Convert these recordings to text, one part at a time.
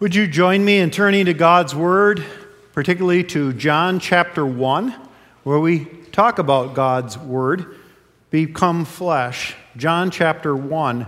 Would you join me in turning to God's Word, particularly to John chapter 1, where we talk about God's Word become flesh? John chapter 1.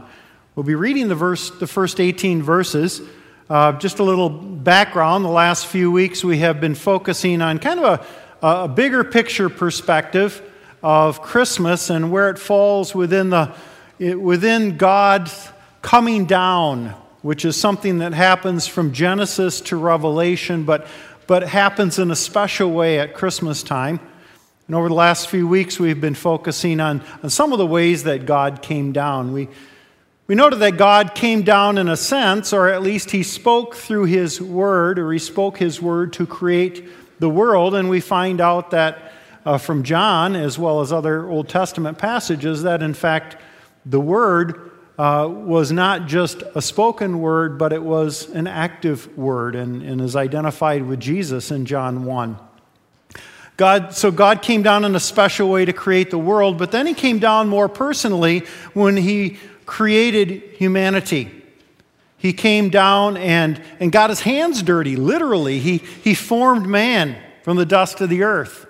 We'll be reading the, verse, the first 18 verses. Uh, just a little background. The last few weeks we have been focusing on kind of a, a bigger picture perspective of Christmas and where it falls within, the, within God's coming down which is something that happens from Genesis to Revelation, but, but happens in a special way at Christmas time. And over the last few weeks, we've been focusing on, on some of the ways that God came down. We, we noted that God came down in a sense, or at least He spoke through His Word, or He spoke His Word to create the world. And we find out that uh, from John, as well as other Old Testament passages, that in fact the Word uh, was not just a spoken word, but it was an active word and, and is identified with Jesus in John 1. God, so God came down in a special way to create the world, but then he came down more personally when he created humanity. He came down and, and got his hands dirty, literally. He, he formed man from the dust of the earth.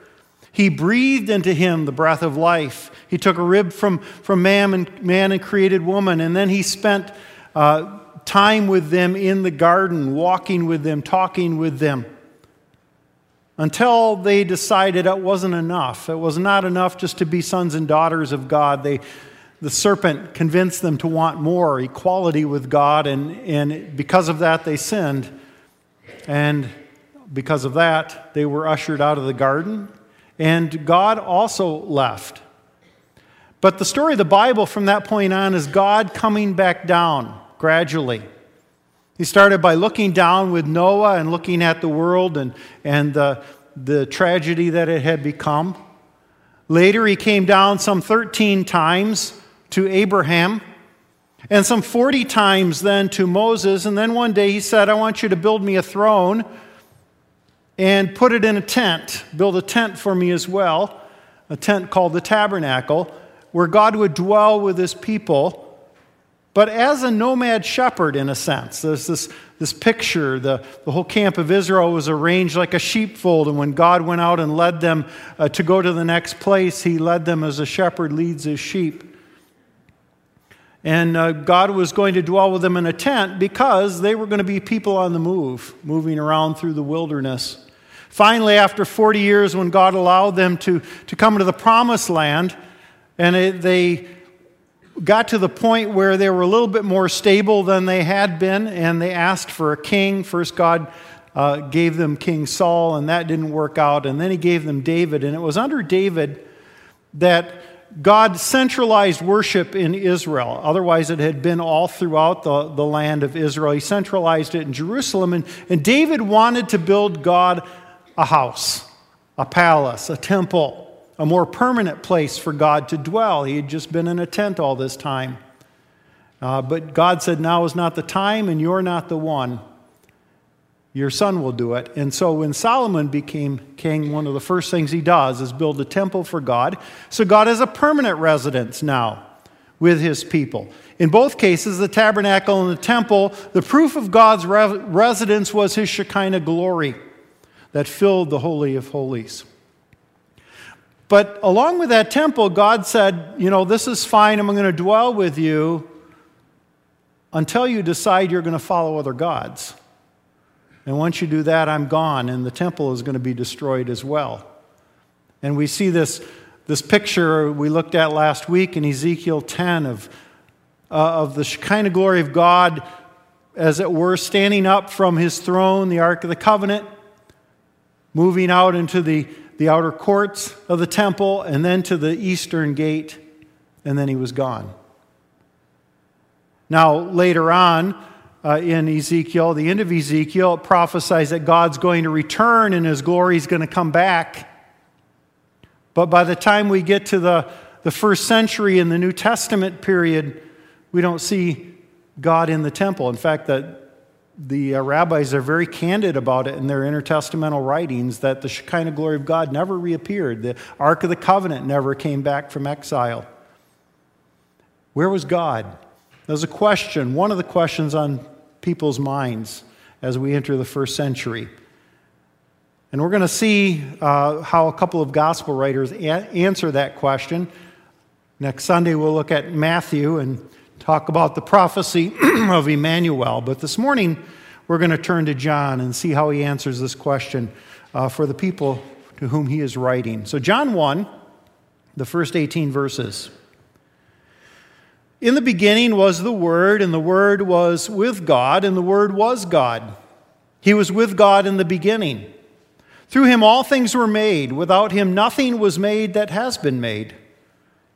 He breathed into him the breath of life. He took a rib from, from man, and, man and created woman, and then he spent uh, time with them in the garden, walking with them, talking with them, until they decided it wasn't enough. It was not enough just to be sons and daughters of God. They, the serpent convinced them to want more equality with God, and, and because of that, they sinned. And because of that, they were ushered out of the garden, and God also left. But the story of the Bible from that point on is God coming back down gradually. He started by looking down with Noah and looking at the world and, and the, the tragedy that it had become. Later, he came down some 13 times to Abraham and some 40 times then to Moses. And then one day he said, I want you to build me a throne and put it in a tent. Build a tent for me as well, a tent called the tabernacle where God would dwell with his people, but as a nomad shepherd, in a sense. There's this, this picture. The, the whole camp of Israel was arranged like a sheepfold, and when God went out and led them uh, to go to the next place, he led them as a shepherd leads his sheep. And uh, God was going to dwell with them in a tent because they were going to be people on the move, moving around through the wilderness. Finally, after 40 years, when God allowed them to, to come into the promised land, and it, they got to the point where they were a little bit more stable than they had been, and they asked for a king. First, God uh, gave them King Saul, and that didn't work out. And then he gave them David. And it was under David that God centralized worship in Israel. Otherwise, it had been all throughout the, the land of Israel. He centralized it in Jerusalem. And, and David wanted to build God a house, a palace, a temple a more permanent place for God to dwell. He had just been in a tent all this time. Uh, but God said, Now is not the time, and you're not the one. Your son will do it. And so when Solomon became king, one of the first things he does is build a temple for God. So God has a permanent residence now with his people. In both cases, the tabernacle and the temple, the proof of God's re- residence was his Shekinah glory that filled the Holy of Holies. But along with that temple, God said, You know, this is fine. I'm going to dwell with you until you decide you're going to follow other gods. And once you do that, I'm gone, and the temple is going to be destroyed as well. And we see this, this picture we looked at last week in Ezekiel 10 of, uh, of the kind of glory of God, as it were, standing up from his throne, the Ark of the Covenant, moving out into the the outer courts of the temple, and then to the eastern gate, and then he was gone. Now, later on uh, in Ezekiel, the end of Ezekiel, it prophesies that God's going to return and his glory is going to come back. But by the time we get to the, the first century in the New Testament period, we don't see God in the temple. In fact, that the uh, rabbis are very candid about it in their intertestamental writings that the Shekinah glory of God never reappeared. The Ark of the Covenant never came back from exile. Where was God? There's a question, one of the questions on people's minds. as we enter the first century. And we're going to see uh, how a couple of gospel writers a- answer that question. Next Sunday, we'll look at Matthew and talk about the prophecy of Emmanuel. But this morning, we're going to turn to John and see how he answers this question uh, for the people to whom he is writing. So, John 1, the first 18 verses. In the beginning was the Word, and the Word was with God, and the Word was God. He was with God in the beginning. Through him all things were made. Without him nothing was made that has been made.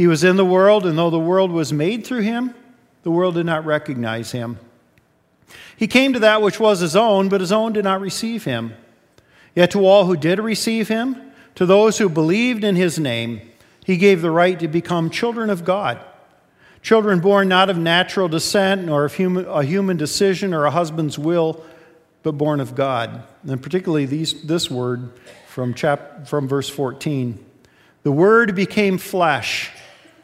He was in the world, and though the world was made through him, the world did not recognize him. He came to that which was his own, but his own did not receive him. Yet to all who did receive him, to those who believed in his name, he gave the right to become children of God. Children born not of natural descent, nor of human, a human decision or a husband's will but born of God. And particularly these, this word from, chap, from verse 14. The Word became flesh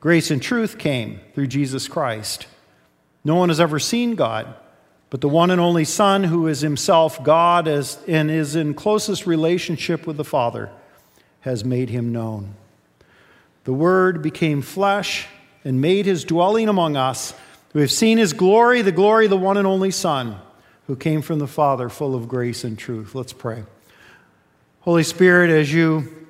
grace and truth came through Jesus Christ. No one has ever seen God, but the one and only Son, who is himself God and is in closest relationship with the Father, has made him known. The Word became flesh and made his dwelling among us. We have seen his glory, the glory of the one and only Son who came from the Father, full of grace and truth. Let's pray. Holy Spirit, as you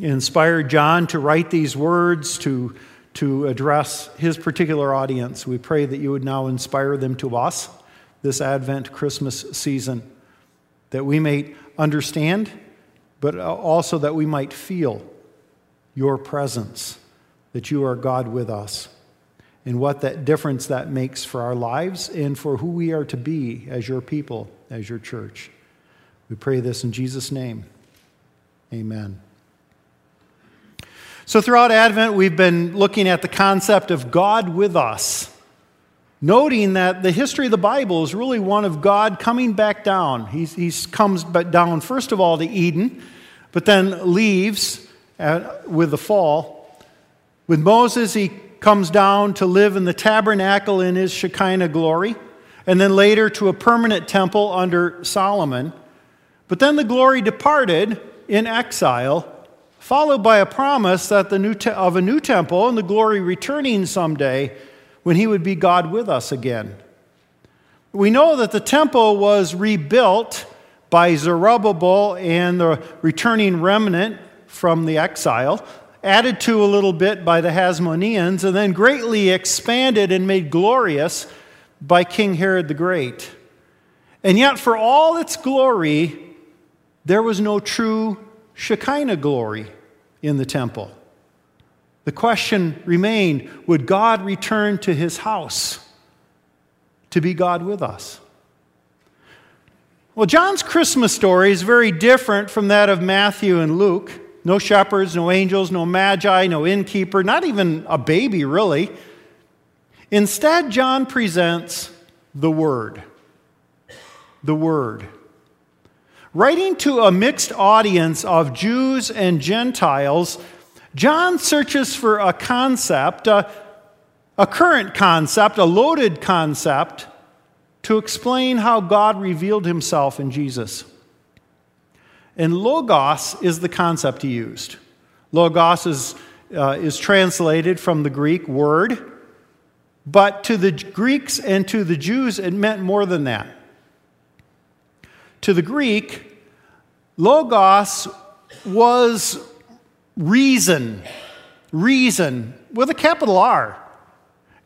inspired John to write these words to, to address his particular audience, we pray that you would now inspire them to us this Advent Christmas season, that we may understand, but also that we might feel your presence, that you are God with us and what that difference that makes for our lives and for who we are to be as your people, as your church. We pray this in Jesus' name. Amen. So, throughout Advent, we've been looking at the concept of God with us, noting that the history of the Bible is really one of God coming back down. He, he comes down, first of all, to Eden, but then leaves at, with the fall. With Moses, he comes down to live in the tabernacle in his Shekinah glory, and then later to a permanent temple under Solomon. But then the glory departed in exile, followed by a promise that the new te- of a new temple and the glory returning someday when he would be God with us again. We know that the temple was rebuilt by Zerubbabel and the returning remnant from the exile added to a little bit by the Hasmoneans, and then greatly expanded and made glorious by King Herod the Great. And yet, for all its glory, there was no true Shekinah glory in the temple. The question remained would God return to his house to be God with us? Well, John's Christmas story is very different from that of Matthew and Luke. No shepherds, no angels, no magi, no innkeeper, not even a baby, really. Instead, John presents the Word. The Word. Writing to a mixed audience of Jews and Gentiles, John searches for a concept, a, a current concept, a loaded concept, to explain how God revealed himself in Jesus. And logos is the concept he used. Logos is, uh, is translated from the Greek word, but to the Greeks and to the Jews, it meant more than that. To the Greek, logos was reason, reason with a capital R.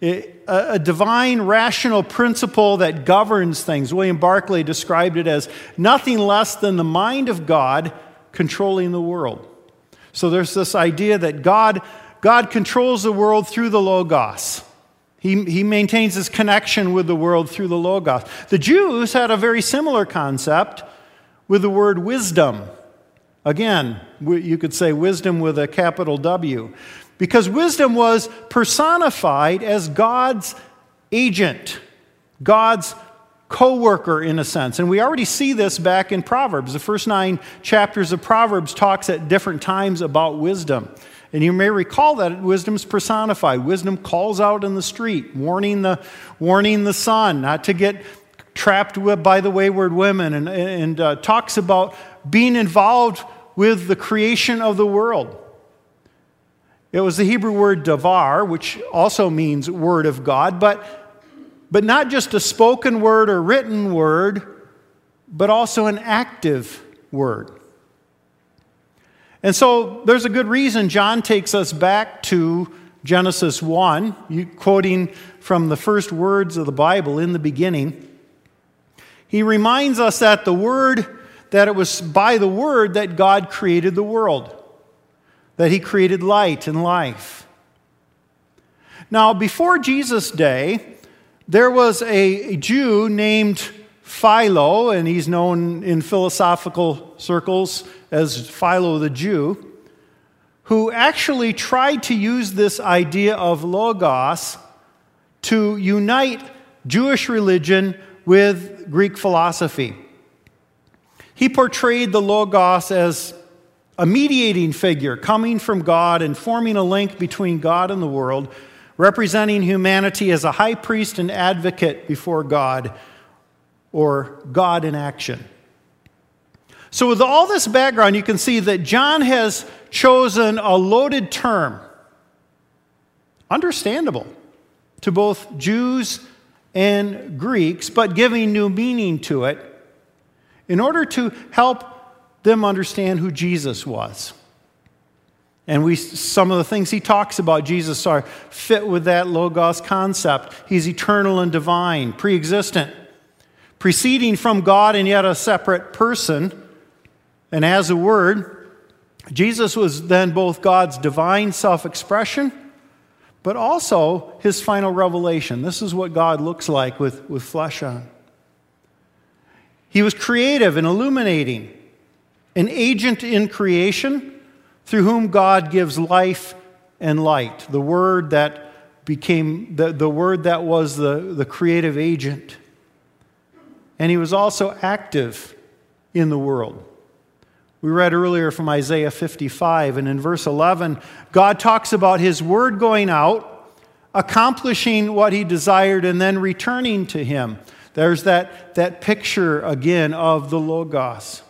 A, divine rational principle that governs things. William Barclay described it as nothing less than the mind of God controlling the world. So there's this idea that God, God controls the world through the Logos. He, he maintains his connection with the world through the Logos. The Jews had a very similar concept with the word wisdom. Again, you could say wisdom with a capital W. Because wisdom was personified as God's agent, God's co worker in a sense. And we already see this back in Proverbs. The first nine chapters of Proverbs talks at different times about wisdom. And you may recall that wisdom is personified. Wisdom calls out in the street, warning the, warning the son not to get trapped by the wayward women, and, and uh, talks about being involved with the creation of the world. It was the Hebrew word davar, which also means word of God, but, but not just a spoken word or written word, but also an active word. And so there's a good reason John takes us back to Genesis 1, quoting from the first words of the Bible in the beginning. He reminds us that the word, that it was by the word that God created the world that he created light and life. Now, before Jesus' day, there was a, Jew named Philo, and he's known in philosophical circles as Philo the Jew, who actually tried to use this idea of logos to unite Jewish religion with Greek philosophy. He portrayed the logos as a mediating figure coming from God and forming a link between God and the world, representing humanity as a high priest and advocate before God, or God in action. So, with all this background, you can see that John has chosen a loaded term, understandable to both Jews and Greeks, but giving new meaning to it in order to help them understand who Jesus was. And we, some of the things he talks about Jesus are fit with that Logos concept. He's eternal and divine, pre existent, proceeding from God and yet a separate person. And as a word, Jesus was then both God's divine self expression, but also his final revelation. This is what God looks like with, with flesh on. He was creative and illuminating an agent in creation through whom God gives life and light, the word that became the, the word that was the, the creative agent. And he was also active in the world. We read earlier from Isaiah 55, and in verse 11, God talks about his word going out, accomplishing what he desired, and then returning to him. There's that, that picture again of the Logos.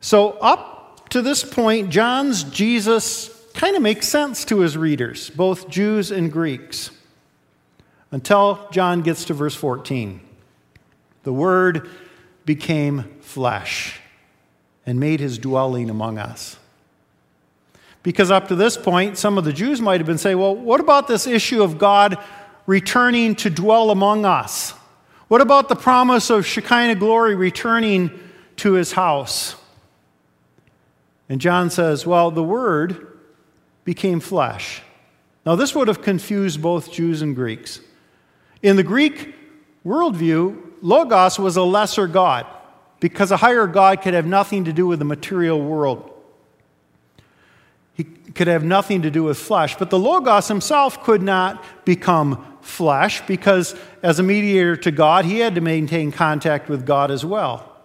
So, up to this point, John's Jesus kind of makes sense to his readers, both Jews and Greeks, until John gets to verse 14. The Word became flesh and made his dwelling among us. Because up to this point, some of the Jews might have been saying, well, what about this issue of God returning to dwell among us? What about the promise of Shekinah glory returning to his house? And John says, Well, the Word became flesh. Now, this would have confused both Jews and Greeks. In the Greek worldview, Logos was a lesser God because a higher God could have nothing to do with the material world. He could have nothing to do with flesh. But the Logos himself could not become flesh because, as a mediator to God, he had to maintain contact with God as well.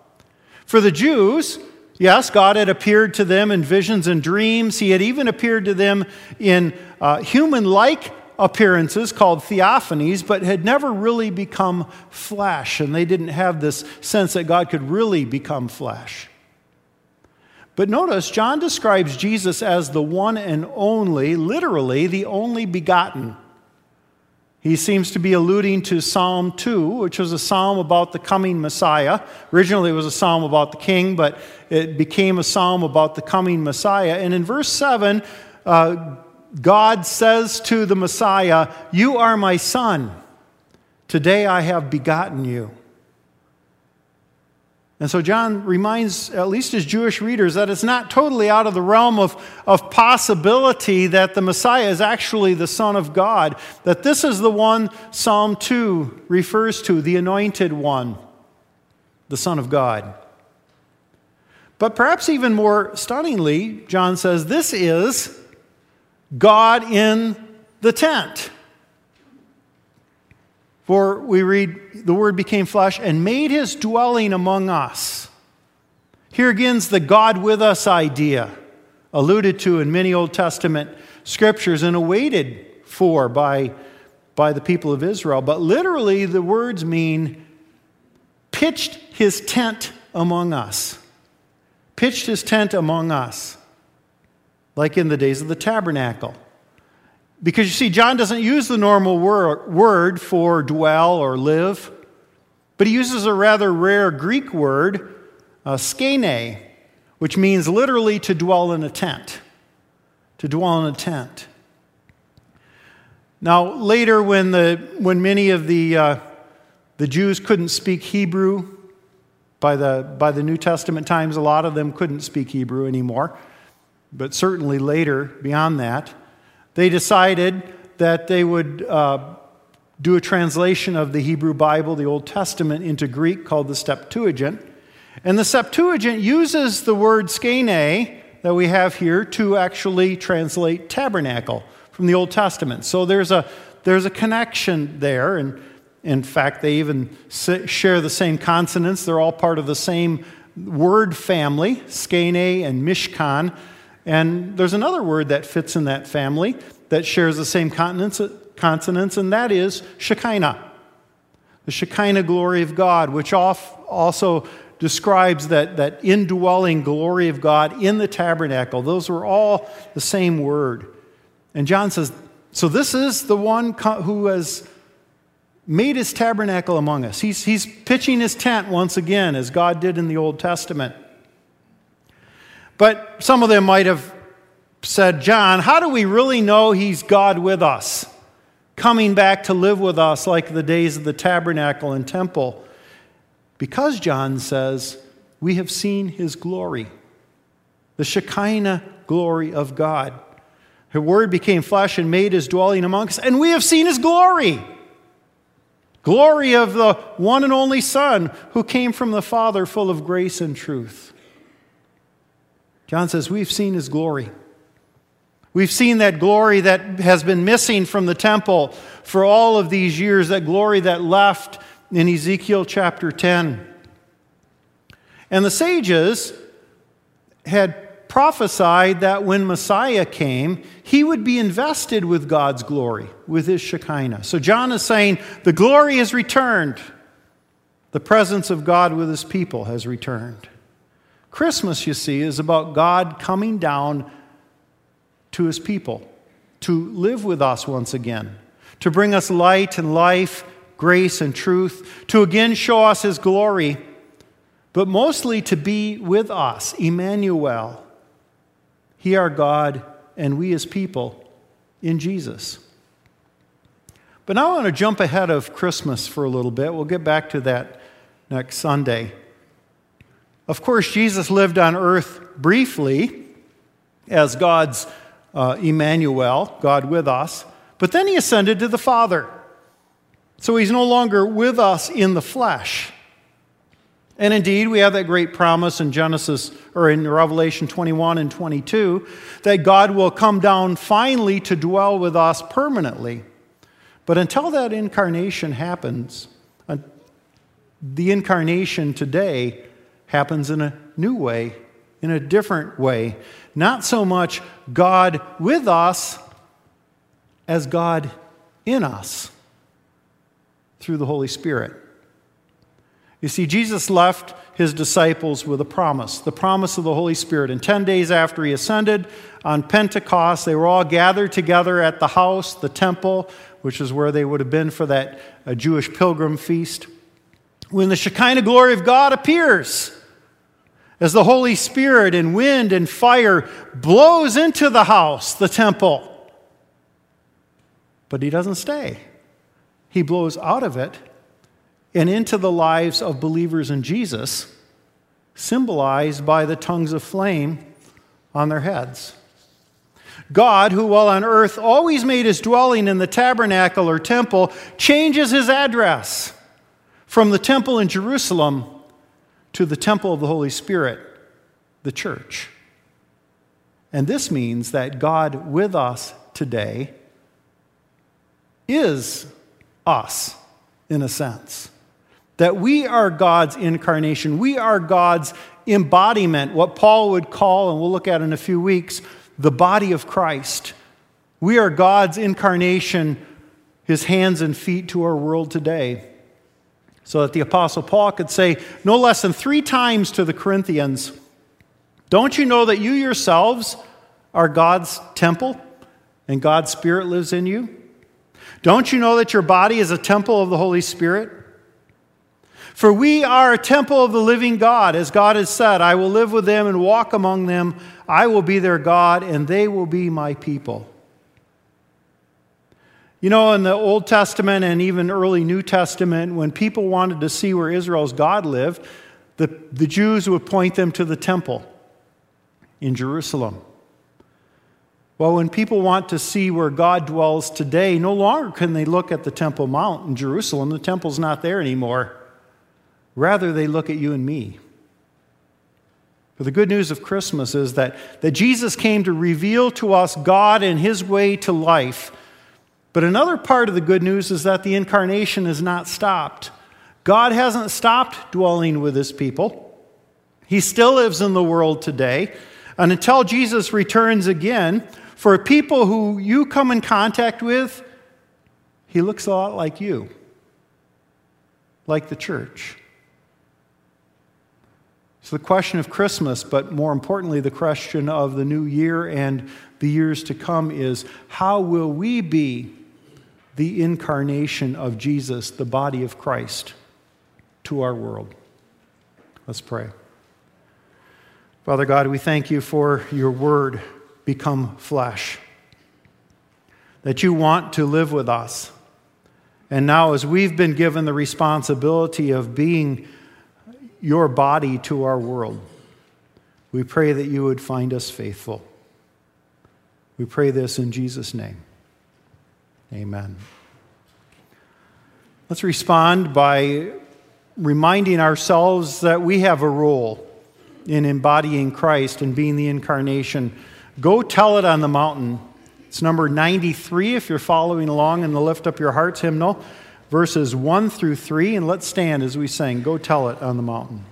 For the Jews, Yes, God had appeared to them in visions and dreams. He had even appeared to them in uh, human like appearances called theophanies, but had never really become flesh. And they didn't have this sense that God could really become flesh. But notice, John describes Jesus as the one and only, literally, the only begotten. He seems to be alluding to Psalm 2, which was a psalm about the coming Messiah. Originally, it was a psalm about the king, but it became a psalm about the coming Messiah. And in verse 7, uh, God says to the Messiah, You are my son. Today I have begotten you. And so John reminds at least his Jewish readers that it's not totally out of the realm of, of possibility that the Messiah is actually the Son of God, that this is the one Psalm 2 refers to, the anointed one, the Son of God. But perhaps even more stunningly, John says this is God in the tent. For we read, the Word became flesh and made his dwelling among us. Here again's the God with us idea, alluded to in many Old Testament scriptures and awaited for by, by the people of Israel. But literally, the words mean pitched his tent among us. Pitched his tent among us, like in the days of the tabernacle. Because you see, John doesn't use the normal word for dwell or live, but he uses a rather rare Greek word, uh, skene, which means literally to dwell in a tent. To dwell in a tent. Now, later, when, the, when many of the, uh, the Jews couldn't speak Hebrew, by the, by the New Testament times, a lot of them couldn't speak Hebrew anymore, but certainly later, beyond that. They decided that they would uh, do a translation of the Hebrew Bible, the Old Testament, into Greek called the Septuagint. And the Septuagint uses the word skene that we have here to actually translate tabernacle from the Old Testament. So there's a, there's a connection there. And in fact, they even share the same consonants. They're all part of the same word family, skene and mishkan. And there's another word that fits in that family that shares the same consonants, and that is Shekinah. The Shekinah glory of God, which also describes that, that indwelling glory of God in the tabernacle. Those were all the same word. And John says, So this is the one who has made his tabernacle among us. He's, he's pitching his tent once again, as God did in the Old Testament. But some of them might have said, John, how do we really know he's God with us, coming back to live with us like the days of the tabernacle and temple? Because, John says, we have seen his glory, the Shekinah glory of God. Her word became flesh and made his dwelling among us, and we have seen his glory. Glory of the one and only Son who came from the Father, full of grace and truth. John says, We've seen his glory. We've seen that glory that has been missing from the temple for all of these years, that glory that left in Ezekiel chapter 10. And the sages had prophesied that when Messiah came, he would be invested with God's glory, with his Shekinah. So John is saying, the glory has returned. The presence of God with his people has returned. Christmas, you see, is about God coming down to his people to live with us once again, to bring us light and life, grace and truth, to again show us his glory, but mostly to be with us, Emmanuel. He, our God, and we, his people, in Jesus. But now I want to jump ahead of Christmas for a little bit. We'll get back to that next Sunday. Of course, Jesus lived on earth briefly as God's uh, Emmanuel, God with us, but then he ascended to the Father. So he's no longer with us in the flesh. And indeed, we have that great promise in Genesis or in Revelation 21 and 22 that God will come down finally to dwell with us permanently. But until that incarnation happens, uh, the incarnation today happens in a new way, in a different way. Not so much God with us as God in us through the Holy Spirit. You see, Jesus left his disciples with a promise the promise of the Holy Spirit. And 10 days after he ascended, on Pentecost, they were all gathered together at the house, the temple, which is where they would have been for that uh, Jewish pilgrim feast. When the Shekinah glory of God appears, as the Holy Spirit and wind and fire blows into the house, the temple. But he doesn't stay. He blows out of it and into the lives of believers in Jesus, symbolized by the tongues of flame on their heads. God, who while on earth always made his dwelling in the tabernacle or temple, changes his address from the temple in Jerusalem to the temple of the Holy Spirit, the church. And this means that God with us today is us, in a sense. That we are God's incarnation, we are God's embodiment, what Paul would call, and we'll look at in a few weeks, the body of Christ. We are God's incarnation, his hands and feet to our world today. So that the Apostle Paul could say no less than three times to the Corinthians, Don't you know that you yourselves are God's temple and God's Spirit lives in you? Don't you know that your body is a temple of the Holy Spirit? For we are a temple of the living God, as God has said, I will live with them and walk among them. I will be their God, and they will be my people. You know, in the Old Testament and even early New Testament, when people wanted to see where Israel's God lived, the, the Jews would point them to the temple in Jerusalem. Well, when people want to see where God dwells today, no longer can they look at the Temple Mount in Jerusalem. The temple's not there anymore. Rather, they look at you and me. But the good news of Christmas is that, that Jesus came to reveal to us God and his way to life but another part of the good news is that the incarnation is not stopped. God hasn't stopped dwelling with his people. He still lives in the world today. And until Jesus returns again, for people who you come in contact with, he looks a lot like you, like the church. So, the question of Christmas, but more importantly, the question of the new year and the years to come is how will we be the incarnation of Jesus, the body of Christ, to our world. Let's pray. Father God, we thank you for your word become flesh, that you want to live with us. And now, as we've been given the responsibility of being your body to our world, we pray that you would find us faithful. We pray this in Jesus' name. Amen. Let's respond by reminding ourselves that we have a role in embodying Christ and being the incarnation. Go tell it on the mountain. It's number 93 if you're following along in the Lift Up Your Hearts hymnal, verses 1 through 3. And let's stand as we sing, Go Tell It on the Mountain.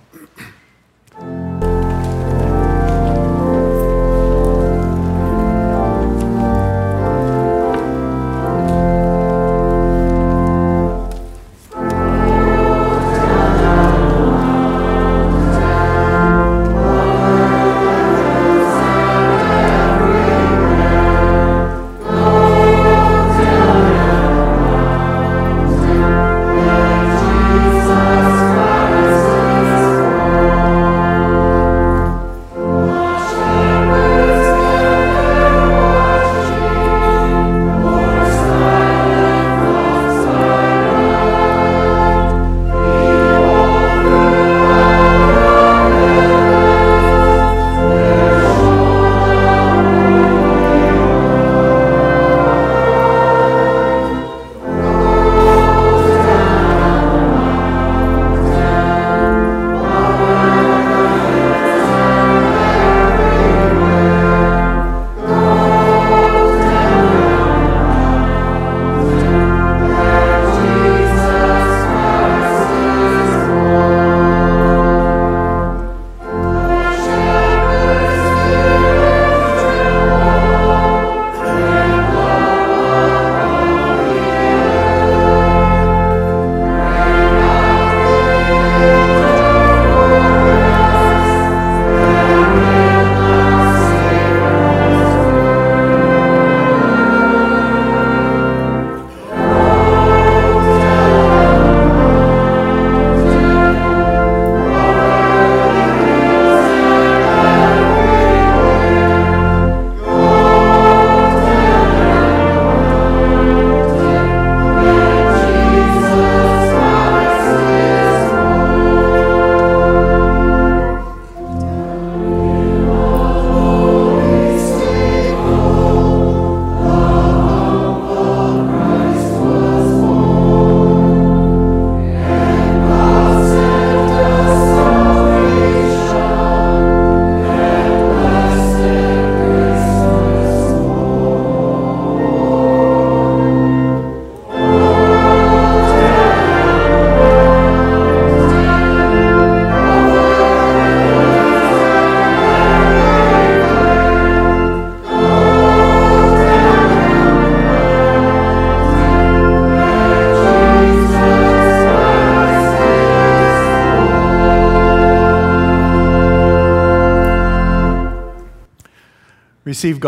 Receive God's